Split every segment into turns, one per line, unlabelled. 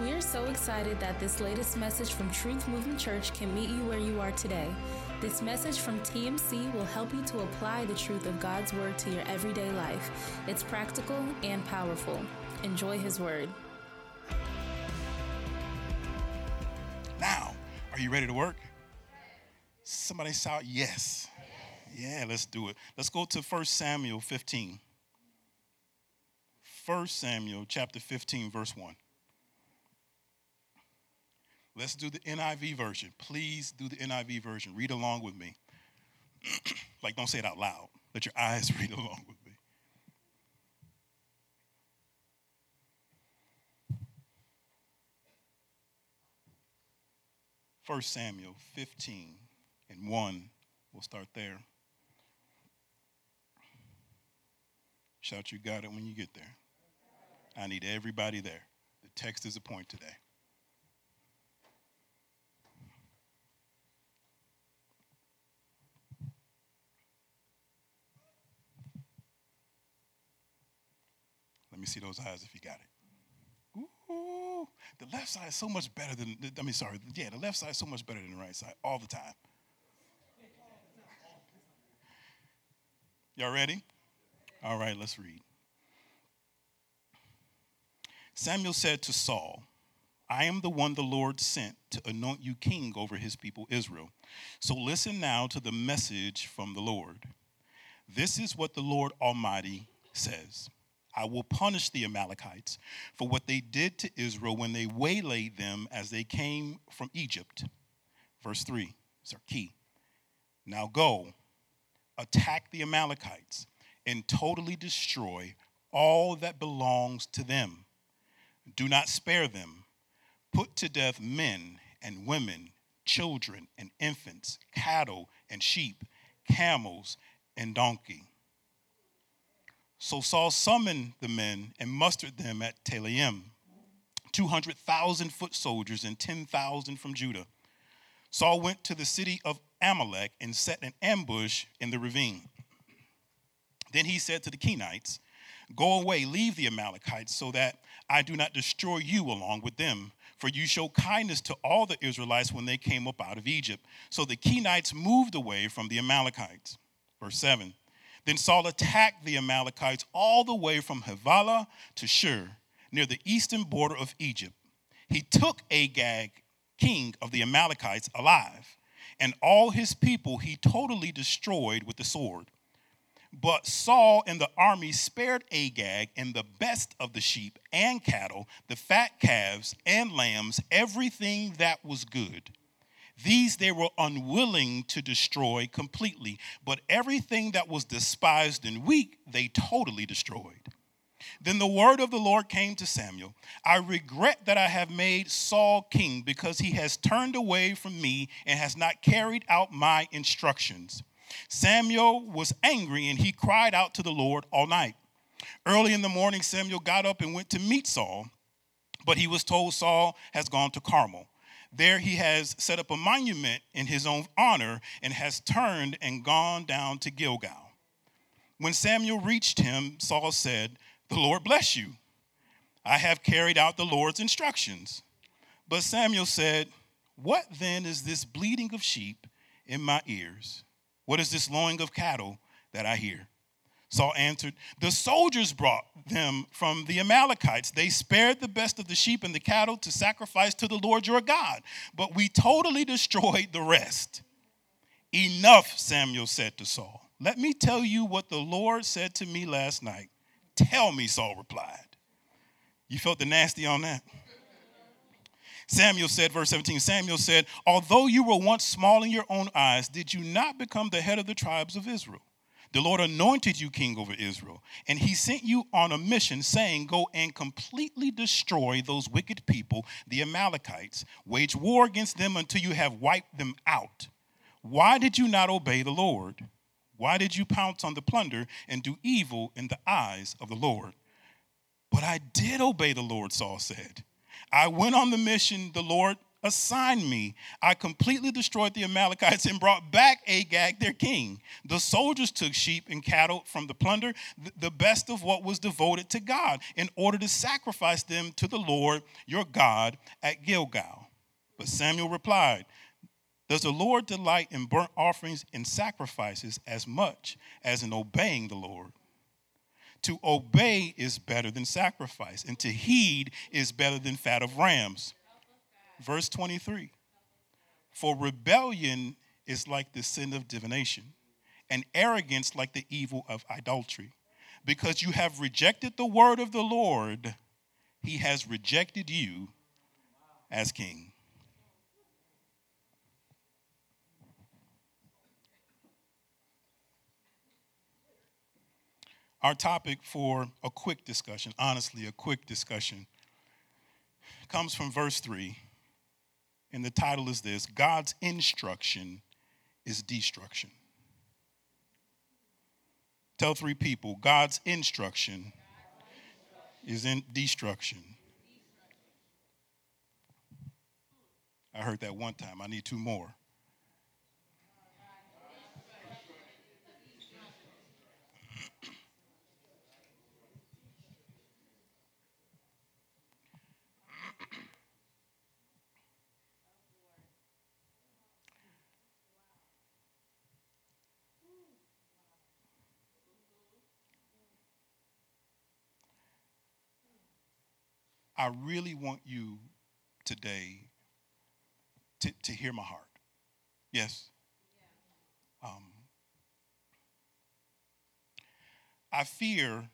We are so excited that this latest message from Truth Movement Church can meet you where you are today. This message from TMC will help you to apply the truth of God's Word to your everyday life. It's practical and powerful. Enjoy His Word.
Now, are you ready to work? Somebody shout yes. Yeah, let's do it. Let's go to 1 Samuel 15. 1 Samuel chapter 15, verse 1. Let's do the NIV version. Please do the NIV version. Read along with me. like, don't say it out loud. Let your eyes read along with me. First Samuel 15 and 1. We'll start there. Shout, you got it when you get there. I need everybody there. The text is a point today. Let me see those eyes if you got it. Ooh, the left side is so much better than, I mean, sorry, yeah, the left side is so much better than the right side all the time. Y'all ready? All right, let's read. Samuel said to Saul, I am the one the Lord sent to anoint you king over his people Israel. So listen now to the message from the Lord. This is what the Lord Almighty says. I will punish the Amalekites for what they did to Israel when they waylaid them as they came from Egypt. Verse 3 is our key. Now go, attack the Amalekites, and totally destroy all that belongs to them. Do not spare them. Put to death men and women, children and infants, cattle and sheep, camels and donkey so Saul summoned the men and mustered them at Telaim 200,000 foot soldiers and 10,000 from Judah. Saul went to the city of Amalek and set an ambush in the ravine. Then he said to the Kenites, Go away, leave the Amalekites, so that I do not destroy you along with them. For you showed kindness to all the Israelites when they came up out of Egypt. So the Kenites moved away from the Amalekites. Verse 7 then Saul attacked the Amalekites all the way from Havilah to Shur, near the eastern border of Egypt. He took Agag, king of the Amalekites, alive, and all his people he totally destroyed with the sword. But Saul and the army spared Agag and the best of the sheep and cattle, the fat calves and lambs, everything that was good. These they were unwilling to destroy completely, but everything that was despised and weak they totally destroyed. Then the word of the Lord came to Samuel I regret that I have made Saul king because he has turned away from me and has not carried out my instructions. Samuel was angry and he cried out to the Lord all night. Early in the morning, Samuel got up and went to meet Saul, but he was told Saul has gone to Carmel. There he has set up a monument in his own honor and has turned and gone down to Gilgal. When Samuel reached him, Saul said, The Lord bless you. I have carried out the Lord's instructions. But Samuel said, What then is this bleating of sheep in my ears? What is this lowing of cattle that I hear? Saul answered, The soldiers brought them from the Amalekites. They spared the best of the sheep and the cattle to sacrifice to the Lord your God, but we totally destroyed the rest. Enough, Samuel said to Saul. Let me tell you what the Lord said to me last night. Tell me, Saul replied. You felt the nasty on that? Samuel said, verse 17, Samuel said, Although you were once small in your own eyes, did you not become the head of the tribes of Israel? The Lord anointed you king over Israel, and he sent you on a mission, saying, Go and completely destroy those wicked people, the Amalekites. Wage war against them until you have wiped them out. Why did you not obey the Lord? Why did you pounce on the plunder and do evil in the eyes of the Lord? But I did obey the Lord, Saul said. I went on the mission the Lord assigned me. I completely destroyed the Amalekites and brought back Agag, their king. The soldiers took sheep and cattle from the plunder, the best of what was devoted to God, in order to sacrifice them to the Lord your God at Gilgal. But Samuel replied, Does the Lord delight in burnt offerings and sacrifices as much as in obeying the Lord? To obey is better than sacrifice, and to heed is better than fat of rams. Verse 23 For rebellion is like the sin of divination, and arrogance like the evil of idolatry. Because you have rejected the word of the Lord, he has rejected you as king. Our topic for a quick discussion, honestly, a quick discussion, comes from verse 3. And the title is this God's instruction is destruction. Tell three people God's instruction is in destruction. I heard that one time. I need two more. I really want you today to, to hear my heart. Yes? Um, I fear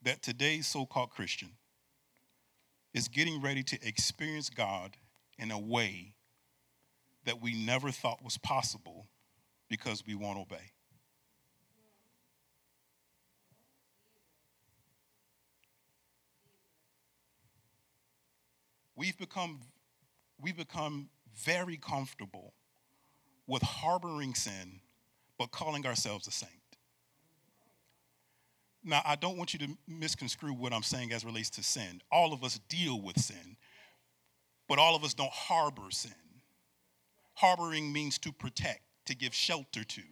that today's so called Christian is getting ready to experience God in a way that we never thought was possible because we won't obey. We've become, we've become very comfortable with harboring sin, but calling ourselves a saint. Now, I don't want you to misconstrue what I'm saying as relates to sin. All of us deal with sin, but all of us don't harbor sin. Harboring means to protect, to give shelter to.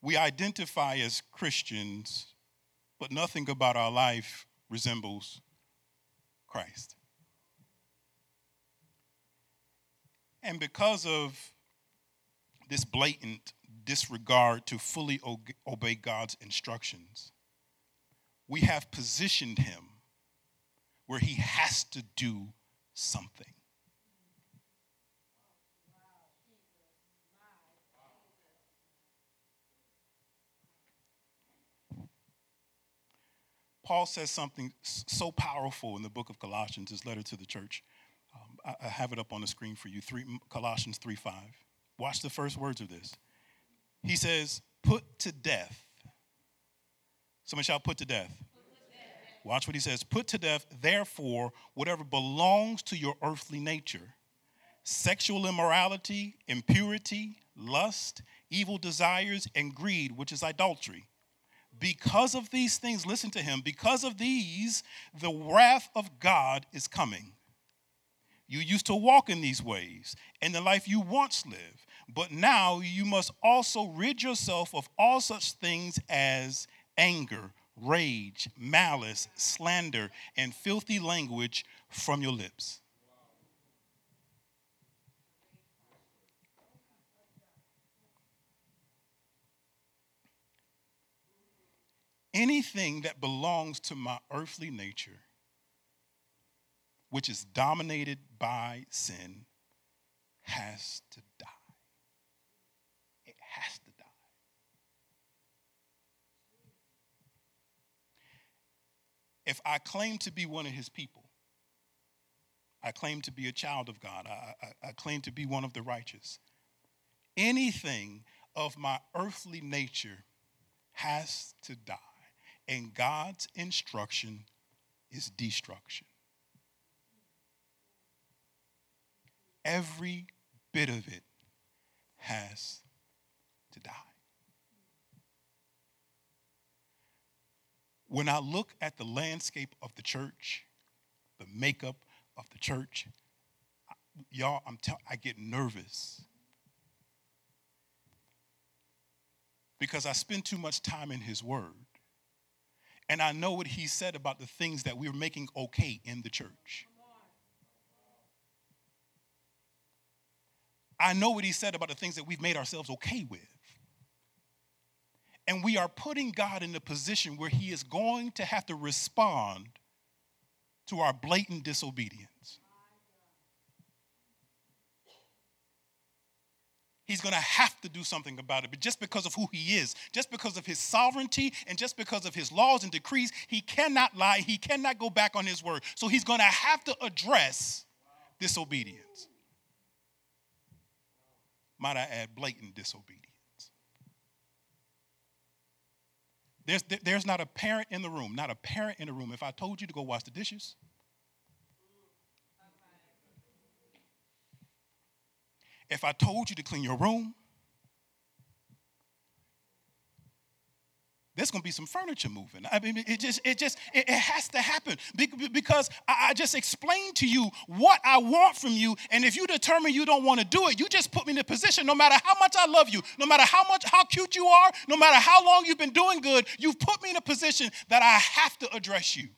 We identify as Christians, but nothing about our life resembles Christ. And because of this blatant disregard to fully obey God's instructions, we have positioned him where he has to do something. Paul says something so powerful in the book of Colossians, his letter to the church. Um, I, I, have it up on the screen for you, three, Colossians 3 5. Watch the first words of this. He says, Put to death. Someone shall put to death. Watch what he says. Put to death, therefore, whatever belongs to your earthly nature sexual immorality, impurity, lust, evil desires, and greed, which is idolatry. Because of these things, listen to him, because of these, the wrath of God is coming. You used to walk in these ways in the life you once lived, but now you must also rid yourself of all such things as anger, rage, malice, slander, and filthy language from your lips. Anything that belongs to my earthly nature, which is dominated by sin, has to die. It has to die. If I claim to be one of his people, I claim to be a child of God, I, I, I claim to be one of the righteous, anything of my earthly nature has to die. And God's instruction is destruction. Every bit of it has to die. When I look at the landscape of the church, the makeup of the church. Y'all, I'm I get nervous because I spend too much time in His Word. And I know what He said about the things that we're making okay in the church. I know what He said about the things that we've made ourselves okay with. And we are putting God in a position where He is going to have to respond to our blatant disobedience. He's going to have to do something about it. But just because of who he is, just because of his sovereignty, and just because of his laws and decrees, he cannot lie. He cannot go back on his word. So he's going to have to address disobedience. Might I add, blatant disobedience. There's, there's not a parent in the room, not a parent in the room. If I told you to go wash the dishes, if I told you to clean your room, there's going to be some furniture moving. I mean, it just, it just, it, has to happen because I, just explained to you what I want from you, and if you determine you don't want to do it, you just put me in a position. No matter how much I love you, no matter how much, how cute you are, no matter how long you've been doing good, you've put me in a position that I have to address you.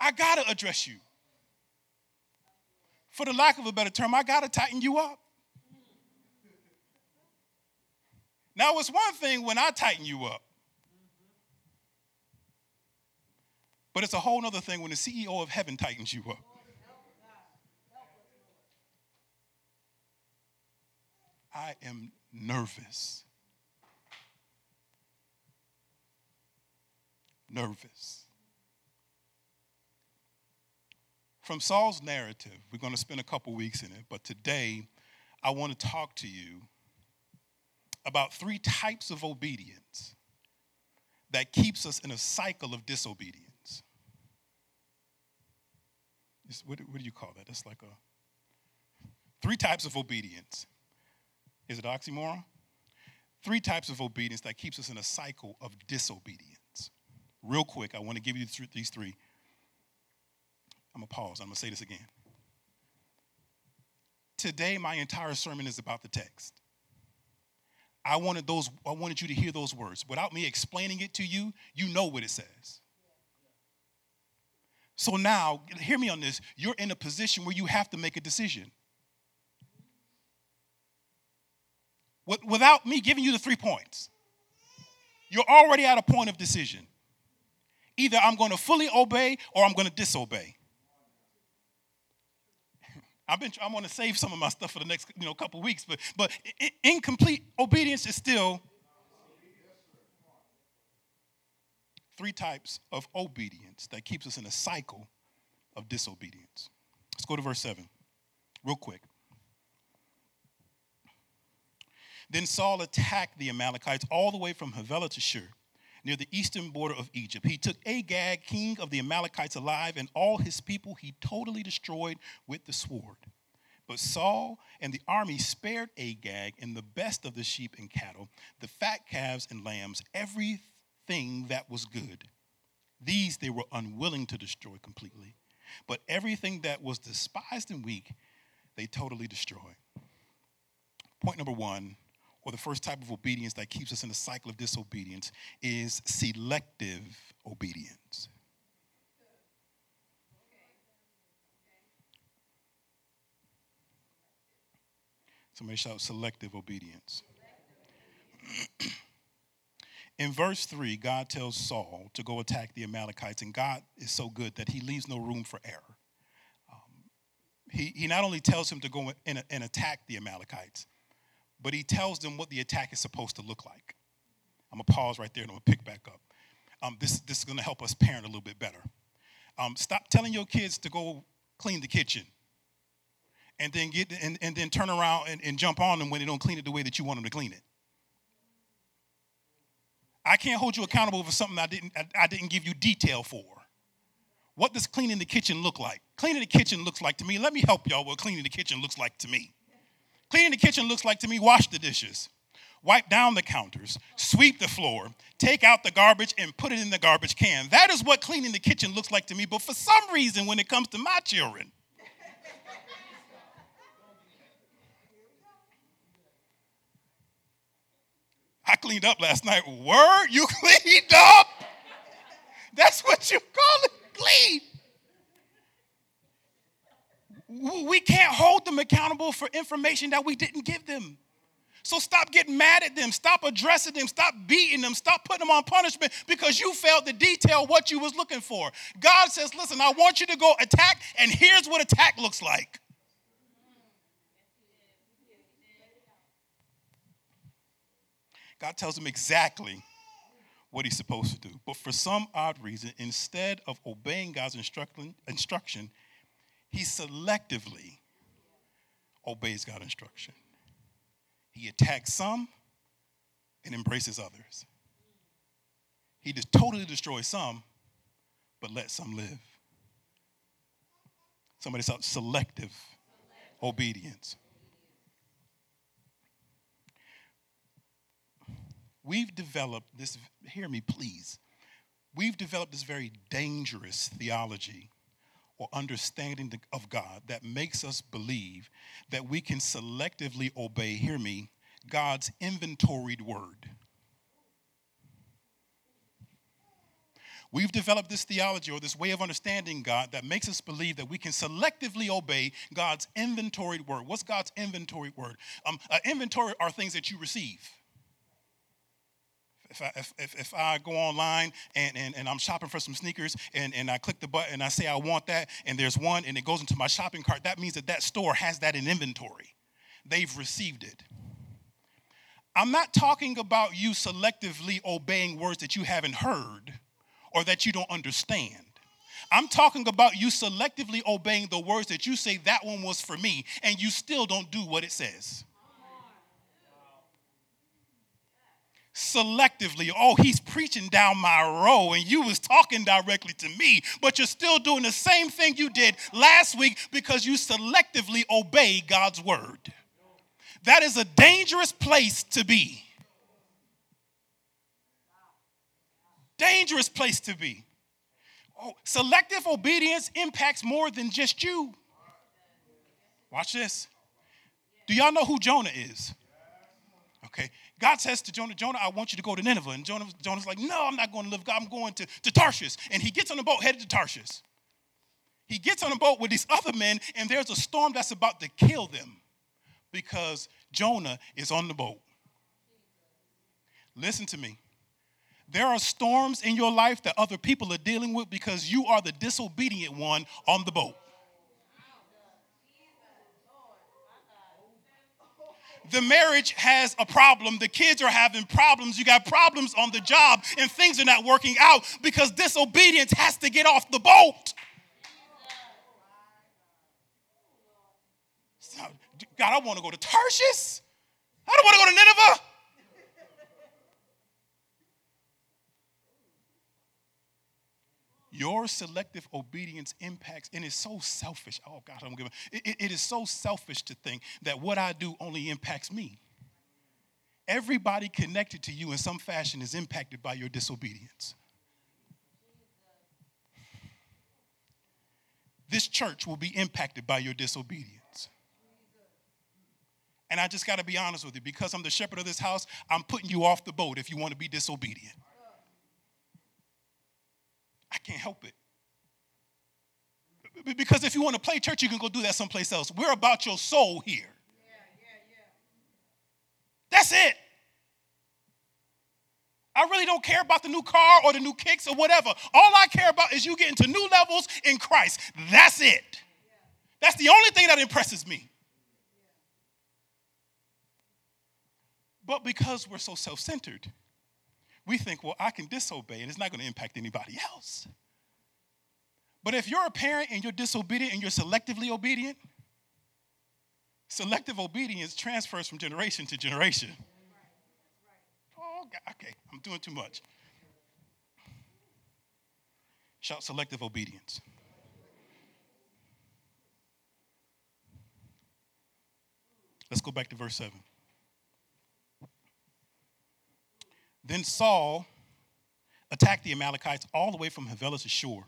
I got to address you for the lack of a better term, I got to tighten you up. Now, it's one thing when I tighten you up, but it's a whole other thing when the CEO of heaven tightens you up. I am nervous. Nervous. From Saul's narrative, we're going to spend a couple weeks in it, but today I want to talk to you about three types of obedience that keeps us in a cycle of disobedience. What, what do you call that? That's like a three types of obedience. Is it oxymoron? Three types of obedience that keeps us in a cycle of disobedience. Real quick, I want to give you these three I'm going to pause. I'm going to say this again. Today, my entire sermon is about the text. I wanted those, I wanted you to hear those words. Without me explaining it to you, you know what it says. So now, hear me on this. You're in a position where you have to make a decision. Without me giving you the three points, you're already at a point of decision. Either I'm going to fully obey or I'm going to disobey. I've been, I want to save some of my stuff for the next you know, couple weeks, but, but incomplete obedience is still three types of obedience that keeps us in a cycle of disobedience. Let's go to verse 7, real quick. Then Saul attacked the Amalekites all the way from Havilah to Shur near the eastern border of Egypt. He took Agag, king of the Amalekites, alive, and all his people he totally destroyed with the sword. But Saul and the army spared Agag and the best of the sheep and cattle, the fat calves and lambs, everything that was good. These they were unwilling to destroy completely. But everything that was despised and weak, they totally destroyed. Point number one or the first type of obedience that keeps us in a cycle of disobedience is selective obedience. Somebody shout selective obedience. in verse 3, God tells Saul to go attack the Amalekites, and God is so good that he leaves no room for error. Um, he, he not only tells him to go and, and attack the Amalekites, but he tells them what the attack is supposed to look like. I'm gonna pause right there and I'm gonna pick back up. Um, this, this is gonna help us parent a little bit better. Um, stop telling your kids to go clean the kitchen and then get and, and then turn around and, and jump on them when they don't clean it the way that you want them to clean it. I can't hold you accountable for something I didn't I, I didn't give you detail for. What does cleaning the kitchen look like? Cleaning the kitchen looks like to me. Let me help y'all what cleaning the kitchen looks like to me. Cleaning the kitchen looks like to me wash the dishes. wipe down the counters, sweep the floor, take out the garbage, and put it in the garbage can. That is what cleaning the kitchen looks like to me. But for some reason, when it comes to my children, I cleaned up last night. Word, you cleaned up? That's what you call it, clean. We can't hold them accountable for information that we didn't give them. So stop getting mad at them. Stop addressing them. Stop beating them. Stop putting them on punishment because you failed to detail what you was looking for. God says, "Listen, I want you to go attack and here's what attack looks like." God tells him exactly what he's supposed to do. But for some odd reason, instead of obeying God's instruction, he selectively obeys God's instruction. He attacks some and embraces others. He just totally destroys some, but lets some live. Somebody said selective obedience. we've developed this, hear me please, we've developed this very dangerous theology or understanding of God that makes us believe that we can selectively obey, hear me, God's inventoried word. We've developed this theology or this way of understanding God that makes us believe that we can selectively obey God's inventoried word. What's God's inventoried word? Um, uh, inventory are things that you receive if I, if, if, I go online and, and, and I'm shopping for some sneakers and, and I click the button and I say I want that and there's one and it goes into my shopping cart, that means that that store has that in inventory. They've received it. I'm not talking about you selectively obeying words that you haven't heard or that you don't understand. I'm talking about you selectively obeying the words that you say that one was for me and you still don't do what it says. Selectively. Oh, he's preaching down my row and you was talking directly to me, but you're still doing the same thing you did last week because you selectively obey God's word. That is a dangerous place to be. Dangerous place to be. Oh, selective obedience impacts more than just you. Watch this. Do y'all know who Jonah is? Okay. God says to Jonah, Jonah, I want you to go to Nineveh. And Jonah, Jonah's like, no, I'm not going to live God. I'm going to, to Tarshish. And he gets on the boat headed to Tarshish. He gets on a boat with these other men, and there's a storm that's about to kill them because Jonah is on the boat. Listen to me. There are storms in your life that other people are dealing with because you are the disobedient one on the boat. The marriage has a problem, the kids are having problems, you got problems on the job, and things are not working out because disobedience has to get off the boat. God, I want to go to Tarshish. I don't want to go to Nineveh. Your selective obedience impacts, and it's so selfish. Oh God, I'm giving. It, it, it is so selfish to think that what I do only impacts me. Everybody connected to you in some fashion is impacted by your disobedience. This church will be impacted by your disobedience. And I just got to be honest with you because I'm the shepherd of this house, I'm putting you off the boat if you want to be disobedient. I can't help it. Because if you want to play church, you can go do that someplace else. We're about your soul here. That's it. I really don't care about the new car or the new kicks or whatever. All I care about is you getting to new levels in Christ. That's it. That's the only thing that impresses me. But because we're so self centered, we think, well, I can disobey and it's not going to impact anybody else. But if you're a parent and you're disobedient and you're selectively obedient, selective obedience transfers from generation to generation. Oh, God, okay, I'm doing too much. Shout selective obedience. Let's go back to verse 7. Then Saul attacked the Amalekites all the way from Havilah Shur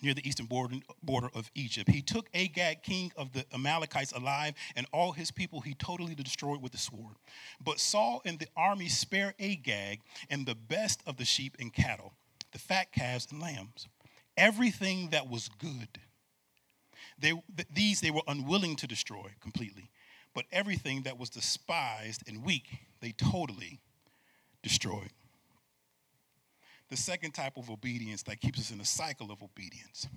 near the eastern border, border of Egypt. He took Agag, king of the Amalekites, alive, and all his people he totally destroyed with the sword. But Saul and the army spared Agag and the best of the sheep and cattle, the fat calves and lambs, everything that was good. They, these they were unwilling to destroy completely, but everything that was despised and weak, they totally destroyed. The second type of obedience that keeps us in a cycle of obedience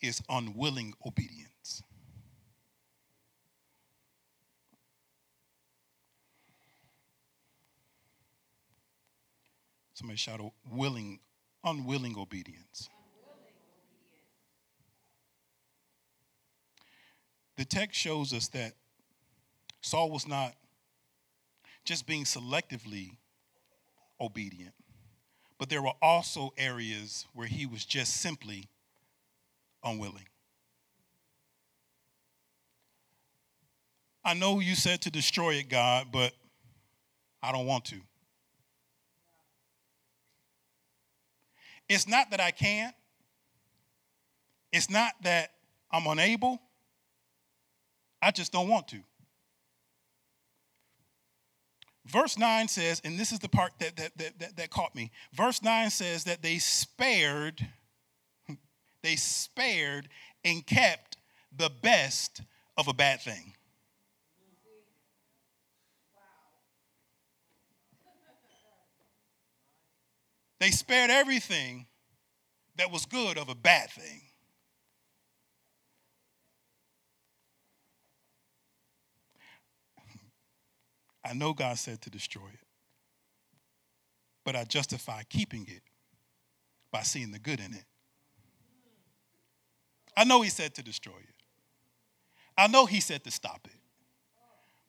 is unwilling obedience. Somebody shout out willing, unwilling obedience. The text shows us that Saul was not just being selectively obedient, but there were also areas where he was just simply unwilling. I know you said to destroy it, God, but I don't want to. It's not that I can't, it's not that I'm unable, I just don't want to. Verse 9 says, and this is the part that, that, that, that, that caught me. Verse 9 says that they spared, they spared and kept the best of a bad thing. They spared everything that was good of a bad thing. I know God said to destroy it, but I justify keeping it by seeing the good in it. I know He said to destroy it. I know He said to stop it.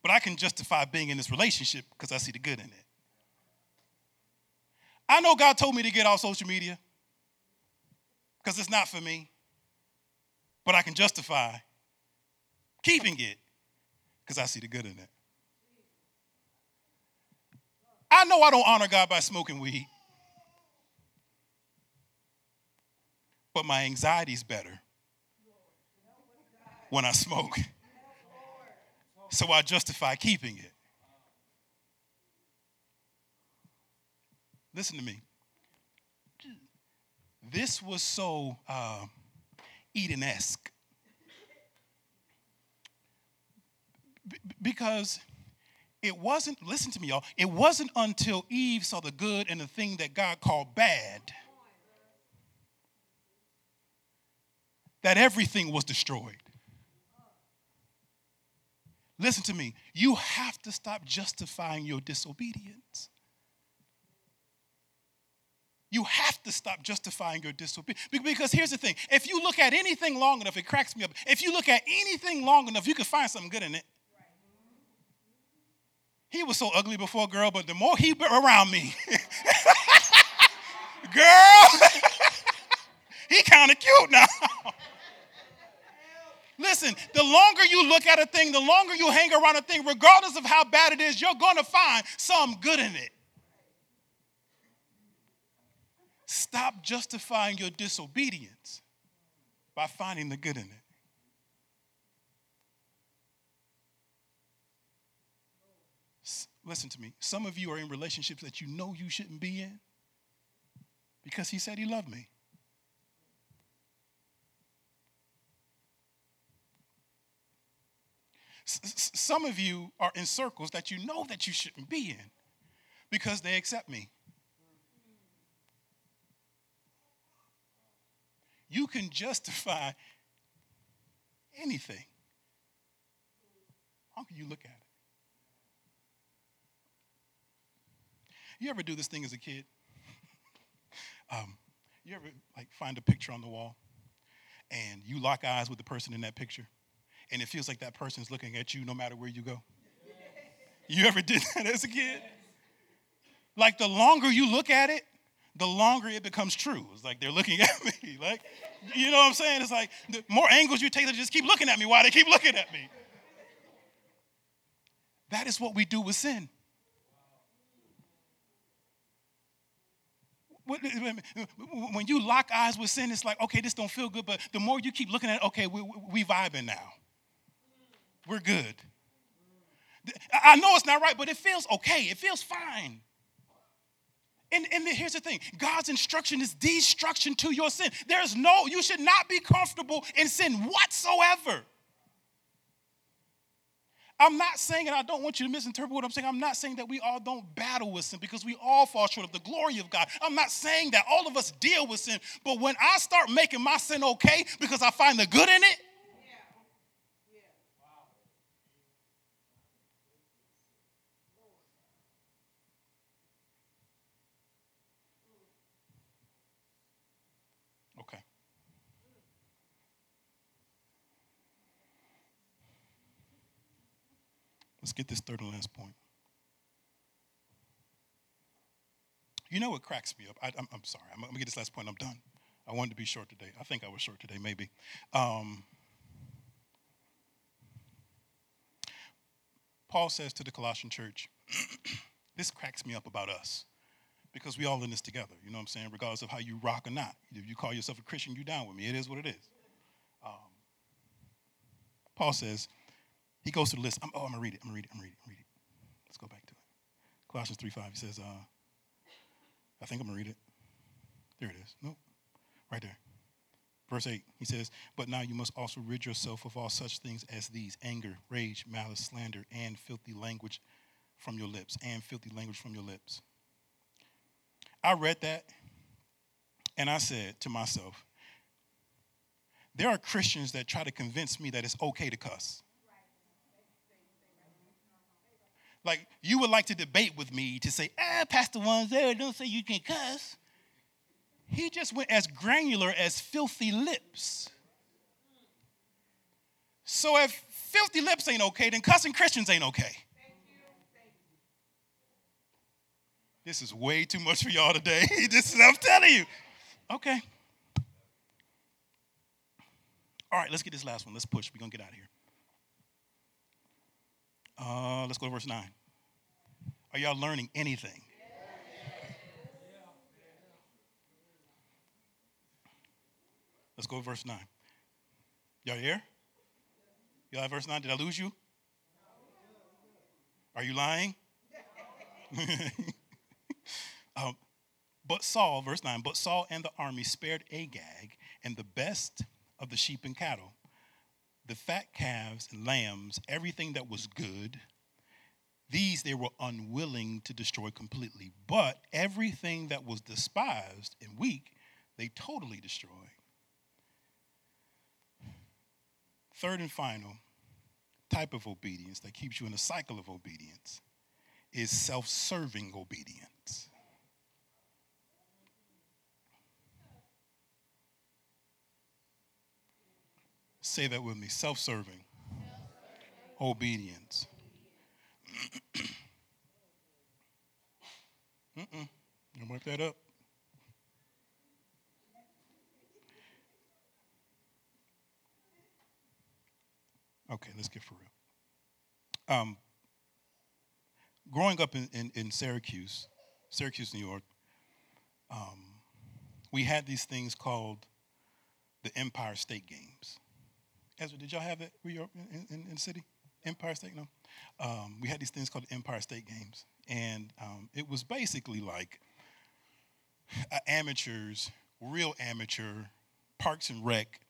But I can justify being in this relationship because I see the good in it. I know God told me to get off social media because it's not for me, but I can justify keeping it because I see the good in it. I know I don't honor God by smoking weed, but my anxiety's better when I smoke. So I justify keeping it. Listen to me. This was so uh, Eden esque. B- because it wasn't, listen to me, y'all, it wasn't until Eve saw the good and the thing that God called bad that everything was destroyed. Listen to me, you have to stop justifying your disobedience. You have to stop justifying your disobedience. Because here's the thing if you look at anything long enough, it cracks me up. If you look at anything long enough, you can find something good in it. He was so ugly before, girl, but the more he around me, girl, he kind of cute now. Listen, the longer you look at a thing, the longer you hang around a thing, regardless of how bad it is, you're going to find some good in it. Stop justifying your disobedience by finding the good in it. Listen to me. Some of you are in relationships that you know you shouldn't be in because he said he loved me. Some of you are in circles that you know that you shouldn't be in because they accept me. You can justify anything. How can you look at it? You ever do this thing as a kid? um, you ever like find a picture on the wall and you lock eyes with the person in that picture and it feels like that person's looking at you no matter where you go? You ever did that as a kid? Like the longer you look at it, the longer it becomes true. It's like they're looking at me. Like, you know what I'm saying? It's like the more angles you take, they just keep looking at me. Why they keep looking at me? That is what we do with sin. When you lock eyes with sin, it's like, okay, this don't feel good, but the more you keep looking at it, okay, we, we vibing now. We're good. I know it's not right, but it feels okay. It feels fine. And, and here's the thing God's instruction is destruction to your sin. There's no, you should not be comfortable in sin whatsoever. I'm not saying, and I don't want you to misinterpret what I'm saying, I'm not saying that we all don't battle with sin because we all fall short of the glory of God. I'm not saying that all of us deal with sin, but when I start making my sin okay because I find the good in it, Let's get this third and last point. You know what cracks me up? I, am sorry. I'm, I'm to get this last point. I'm done. I wanted to be short today. I think I was short today, maybe. Um, Paul says to the Colossian church, this cracks me up about us because we all in this together. You know what I'm saying? Regardless of how you rock or not. If you call yourself a Christian, you down with me. It is what it is. Um, Paul says, he goes to the list. I'm, oh, I'm going to read it. I'm going to read it. I'm going to read it. Let's go back to it. Colossians 3 5. He says, uh, I think I'm going to read it. There it is. Nope. Right there. Verse 8, he says, But now you must also rid yourself of all such things as these anger, rage, malice, slander, and filthy language from your lips. And filthy language from your lips. I read that and I said to myself, There are Christians that try to convince me that it's okay to cuss. Like you would like to debate with me to say, ah, Pastor One's there, don't say you can cuss. He just went as granular as filthy lips. So if filthy lips ain't okay, then cussing Christians ain't okay. This is way too much for y'all today. this is, I'm telling you. Okay. All right, let's get this last one. Let's push. We're going to get out of here. Uh, let's go to verse 9. Are y'all learning anything? Let's go to verse 9. Y'all here? Y'all have verse 9? Did I lose you? Are you lying? um, but Saul, verse 9, but Saul and the army spared Agag and the best of the sheep and cattle the fat calves and lambs, everything that was good, these they were unwilling to destroy completely. But everything that was despised and weak, they totally destroyed. Third and final type of obedience that keeps you in a cycle of obedience is self serving obedience. Say that with me self serving obedience. Mm-mm. That up. Okay, let's get for real. Um, growing up in, in, in, Syracuse, Syracuse, New York, um, we had these things called the Empire State Games. Ezra, did y'all have that where you in, in, in, the city? Empire State? No. Um, we had these things called Empire State Games, and um, it was basically like amateurs, real amateur, parks and rec,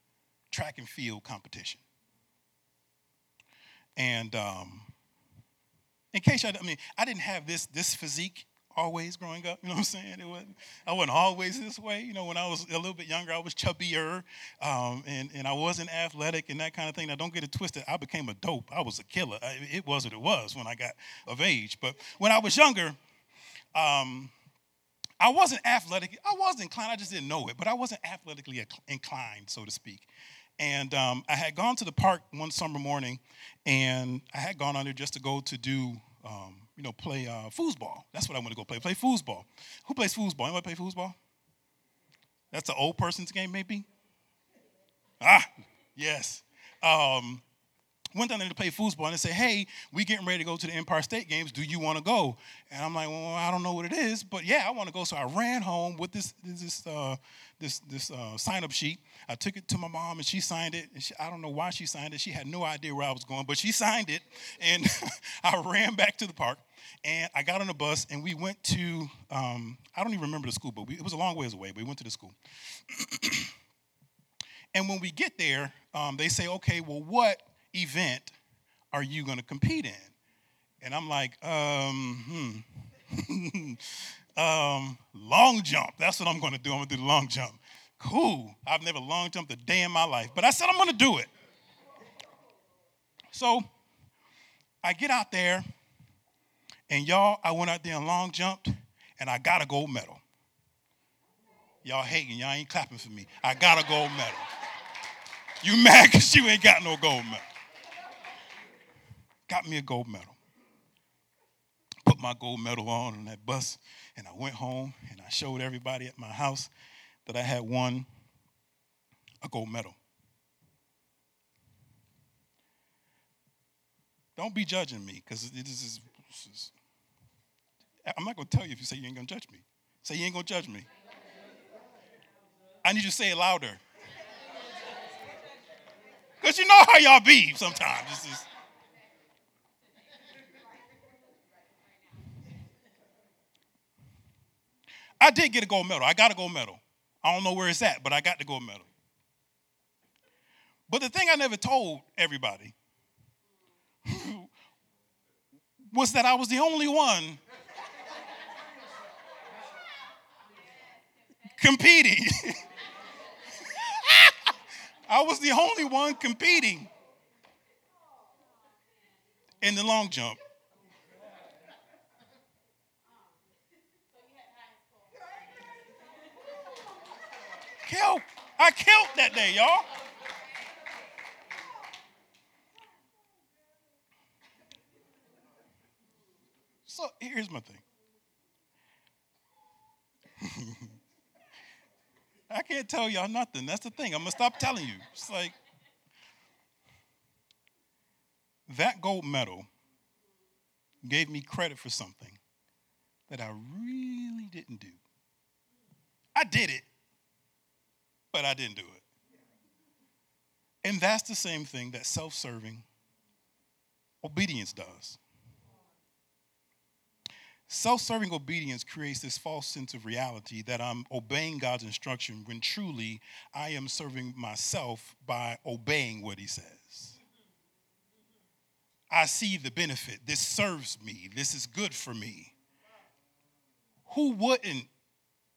track and field competition. And um, in case I, I mean, I didn't have this this physique always growing up. You know what I'm saying? It wasn't, I wasn't always this way. You know, when I was a little bit younger, I was chubbier um, and, and I wasn't athletic and that kind of thing. Now, don't get it twisted. I became a dope. I was a killer. I, it was what it was when I got of age. But when I was younger, um, I wasn't athletic. I was inclined. I just didn't know it. But I wasn't athletically inclined, so to speak. And um, I had gone to the park one summer morning, and I had gone on there just to go to do um, you know, play uh, foosball. That's what I want to go play. Play foosball. Who plays foosball? Anybody play foosball? That's an old person's game, maybe? Ah, yes. Um, went down there to play foosball and they say, hey, we getting ready to go to the Empire State Games. Do you want to go? And I'm like, well, I don't know what it is, but yeah, I want to go. So I ran home with this this uh, this this uh, sign up sheet. I took it to my mom and she signed it. She, I don't know why she signed it. She had no idea where I was going, but she signed it. And I ran back to the park and I got on a bus and we went to um, I don't even remember the school, but we, it was a long ways away. But we went to the school. and when we get there, um, they say, okay, well, what event are you going to compete in? And I'm like, um, hmm. um, long jump. That's what I'm going to do. I'm going to do the long jump. Cool. I've never long jumped a day in my life, but I said I'm going to do it. So I get out there, and y'all, I went out there and long jumped, and I got a gold medal. Y'all hating, y'all ain't clapping for me. I got a gold medal. You mad because you ain't got no gold medal. Got me a gold medal. Put my gold medal on on that bus, and I went home and I showed everybody at my house that I had won a gold medal. Don't be judging me because this is, this is, I'm not going to tell you if you say you ain't going to judge me. Say you ain't going to judge me. I need you to say it louder. Because you know how y'all be sometimes. This is, I did get a gold medal. I got a gold medal. I don't know where it's at, but I got the gold medal. But the thing I never told everybody was that I was the only one competing. I was the only one competing in the long jump. Kill. I killed that day, y'all. So here's my thing. I can't tell y'all nothing. That's the thing. I'm going to stop telling you. It's like that gold medal gave me credit for something that I really didn't do. I did it, but I didn't do it. And that's the same thing that self serving obedience does. Self serving obedience creates this false sense of reality that I'm obeying God's instruction when truly I am serving myself by obeying what He says. I see the benefit. This serves me. This is good for me. Who wouldn't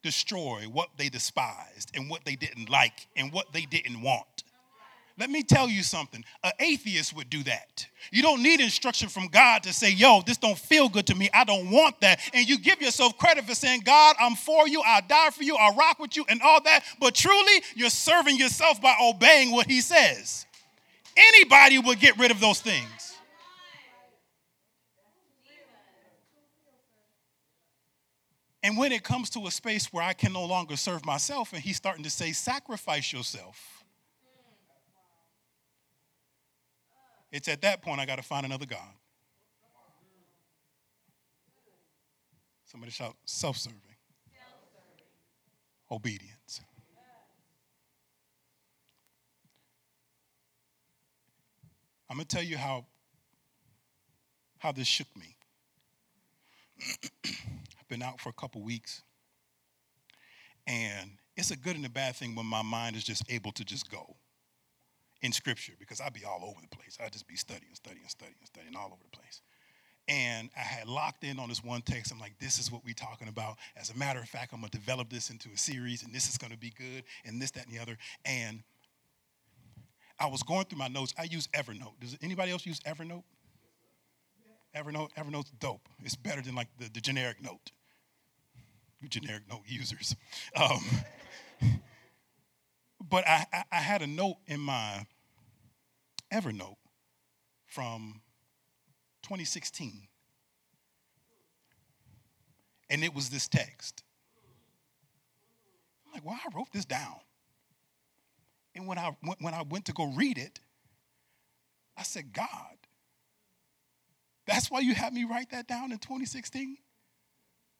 destroy what they despised and what they didn't like and what they didn't want? Let me tell you something. An atheist would do that. You don't need instruction from God to say, yo, this don't feel good to me. I don't want that. And you give yourself credit for saying, God, I'm for you. I'll die for you. I'll rock with you and all that. But truly, you're serving yourself by obeying what he says. Anybody would get rid of those things. And when it comes to a space where I can no longer serve myself, and he's starting to say, sacrifice yourself It's at that point I got to find another God. Somebody shout self serving. Obedience. I'm going to tell you how, how this shook me. I've been out for a couple weeks, and it's a good and a bad thing when my mind is just able to just go in scripture because I'd be all over the place. I'd just be studying, studying, studying, studying all over the place. And I had locked in on this one text. I'm like, this is what we're talking about. As a matter of fact, I'm going to develop this into a series, and this is going to be good, and this, that, and the other. And I was going through my notes. I use Evernote. Does anybody else use Evernote? Evernote, Evernote's dope. It's better than like the, the generic note. You generic note users. Um, but I, I, I had a note in my Evernote from 2016. And it was this text. I'm like, well, I wrote this down. And when I, when I went to go read it, I said, God. That's why you had me write that down in 2016?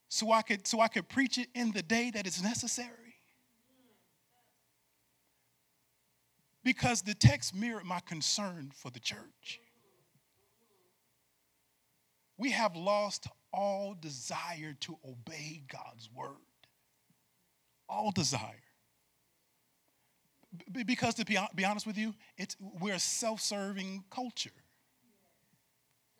So I could so I could preach it in the day that it's necessary. Because the text mirrored my concern for the church. We have lost all desire to obey God's word. All desire. B- because to be, be honest with you, it's, we're a self serving culture.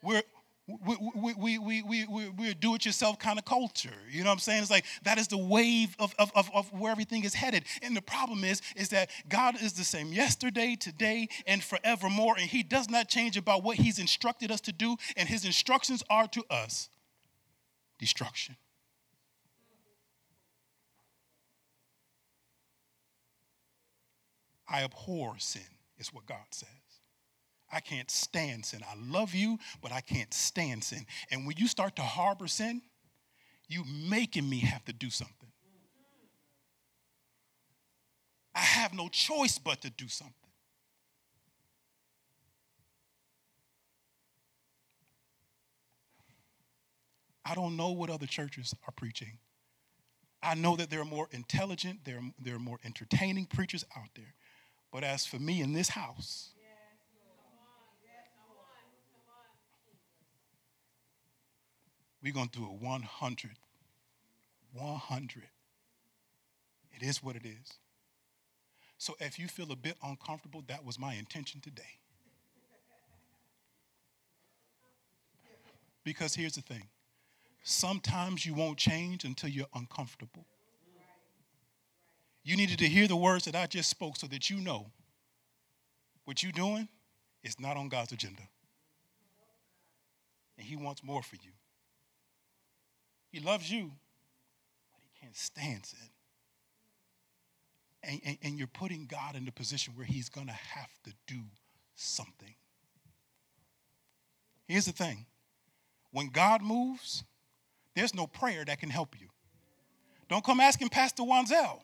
We're, we, we, we, we, we, we, we're do it yourself kind of culture. You know what I'm saying? It's like that is the wave of, of, of, of where everything is headed. And the problem is, is that God is the same yesterday, today, and forevermore. And He does not change about what He's instructed us to do. And His instructions are to us destruction. I abhor sin, is what God says. I can't stand sin. I love you, but I can't stand sin. And when you start to harbor sin, you're making me have to do something. I have no choice but to do something. I don't know what other churches are preaching. I know that there are more intelligent, there, there are more entertaining preachers out there. But as for me in this house, we're going to do a 100. 100. It is what it is. So if you feel a bit uncomfortable, that was my intention today. Because here's the thing sometimes you won't change until you're uncomfortable. You needed to hear the words that I just spoke so that you know what you're doing is not on God's agenda. And He wants more for you. He loves you, but He can't stand sin. And, and, and you're putting God in the position where He's going to have to do something. Here's the thing when God moves, there's no prayer that can help you. Don't come asking Pastor Wanzel.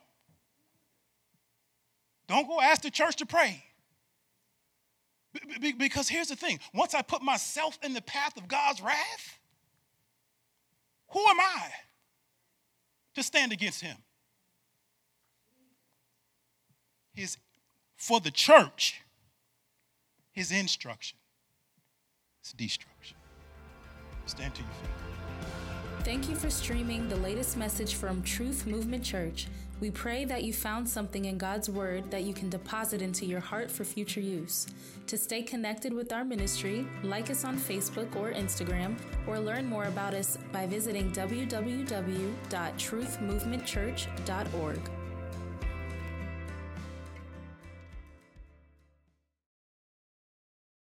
Don't go ask the church to pray. Because here's the thing once I put myself in the path of God's wrath, who am I to stand against him? His, for the church, his instruction is destruction. Stand to your feet.
Thank you for streaming the latest message from Truth Movement Church. We pray that you found something in God's Word that you can deposit into your heart for future use. To stay connected with our ministry, like us on Facebook or Instagram, or learn more about us by visiting www.truthmovementchurch.org.